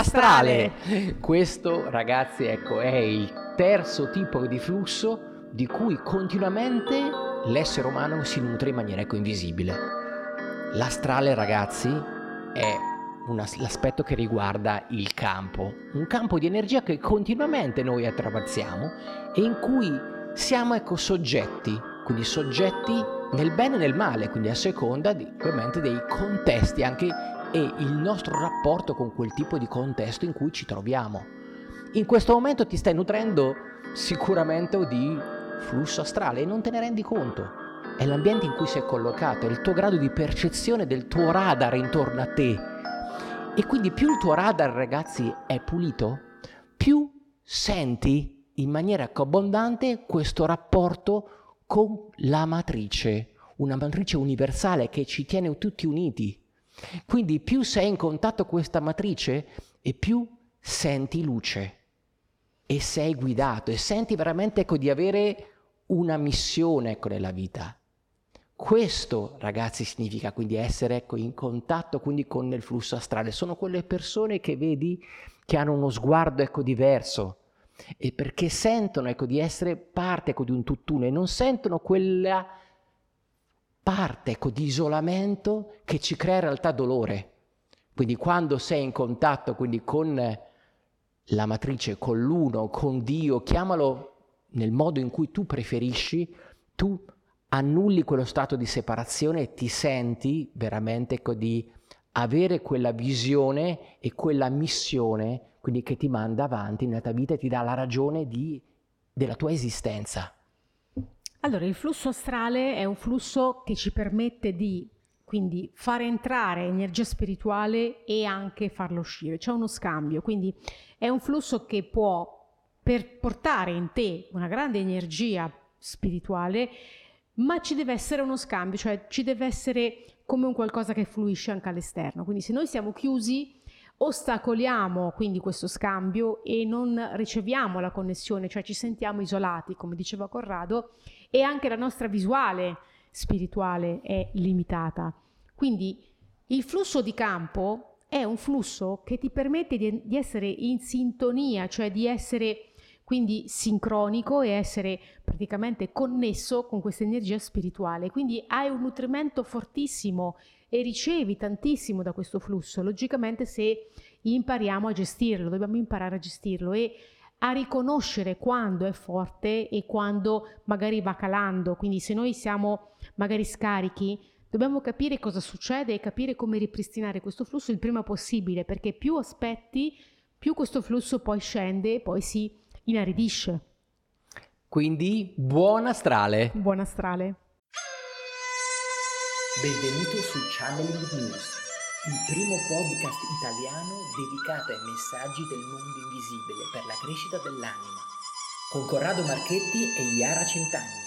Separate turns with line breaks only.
astrale. astrale. Questo, ragazzi, ecco, è il terzo tipo di flusso di cui continuamente l'essere umano si nutre in maniera ecco, invisibile. L'astrale, ragazzi, è una, l'aspetto che riguarda il campo, un campo di energia che continuamente noi attraversiamo e in cui siamo ecco, soggetti, quindi soggetti nel bene e nel male, quindi a seconda di, ovviamente dei contesti anche e il nostro rapporto con quel tipo di contesto in cui ci troviamo. In questo momento ti stai nutrendo sicuramente di flusso astrale e non te ne rendi conto. È l'ambiente in cui sei collocato, è il tuo grado di percezione del tuo radar intorno a te. E quindi più il tuo radar, ragazzi, è pulito, più senti in maniera abbondante questo rapporto con la matrice, una matrice universale che ci tiene tutti uniti. Quindi più sei in contatto con questa matrice e più senti luce e sei guidato e senti veramente ecco, di avere una missione ecco, nella vita. Questo, ragazzi, significa quindi essere ecco, in contatto quindi, con il flusso astrale. Sono quelle persone che vedi che hanno uno sguardo ecco, diverso e perché sentono ecco, di essere parte ecco, di un tutt'uno e non sentono quella parte ecco, di isolamento che ci crea in realtà dolore. Quindi quando sei in contatto quindi, con la matrice, con l'uno, con Dio, chiamalo nel modo in cui tu preferisci, tu annulli quello stato di separazione e ti senti veramente ecco, di avere quella visione e quella missione, quindi che ti manda avanti nella tua vita e ti dà la ragione di, della tua esistenza.
Allora, il flusso astrale è un flusso che ci permette di quindi fare entrare energia spirituale e anche farlo uscire, c'è uno scambio, quindi è un flusso che può per portare in te una grande energia spirituale, ma ci deve essere uno scambio, cioè ci deve essere come un qualcosa che fluisce anche all'esterno. Quindi se noi siamo chiusi, ostacoliamo quindi questo scambio e non riceviamo la connessione, cioè ci sentiamo isolati, come diceva Corrado, e anche la nostra visuale spirituale è limitata. Quindi il flusso di campo è un flusso che ti permette di, di essere in sintonia, cioè di essere quindi sincronico e essere praticamente connesso con questa energia spirituale. Quindi hai un nutrimento fortissimo e ricevi tantissimo da questo flusso. Logicamente se impariamo a gestirlo, dobbiamo imparare a gestirlo e a riconoscere quando è forte e quando magari va calando. Quindi se noi siamo magari scarichi, dobbiamo capire cosa succede e capire come ripristinare questo flusso il prima possibile, perché più aspetti, più questo flusso poi scende e poi si inaridisce.
Quindi buon astrale.
Buon astrale.
Benvenuto su Channeling News, il primo podcast italiano dedicato ai messaggi del mondo invisibile per la crescita dell'anima, con Corrado Marchetti e Iara Centanni.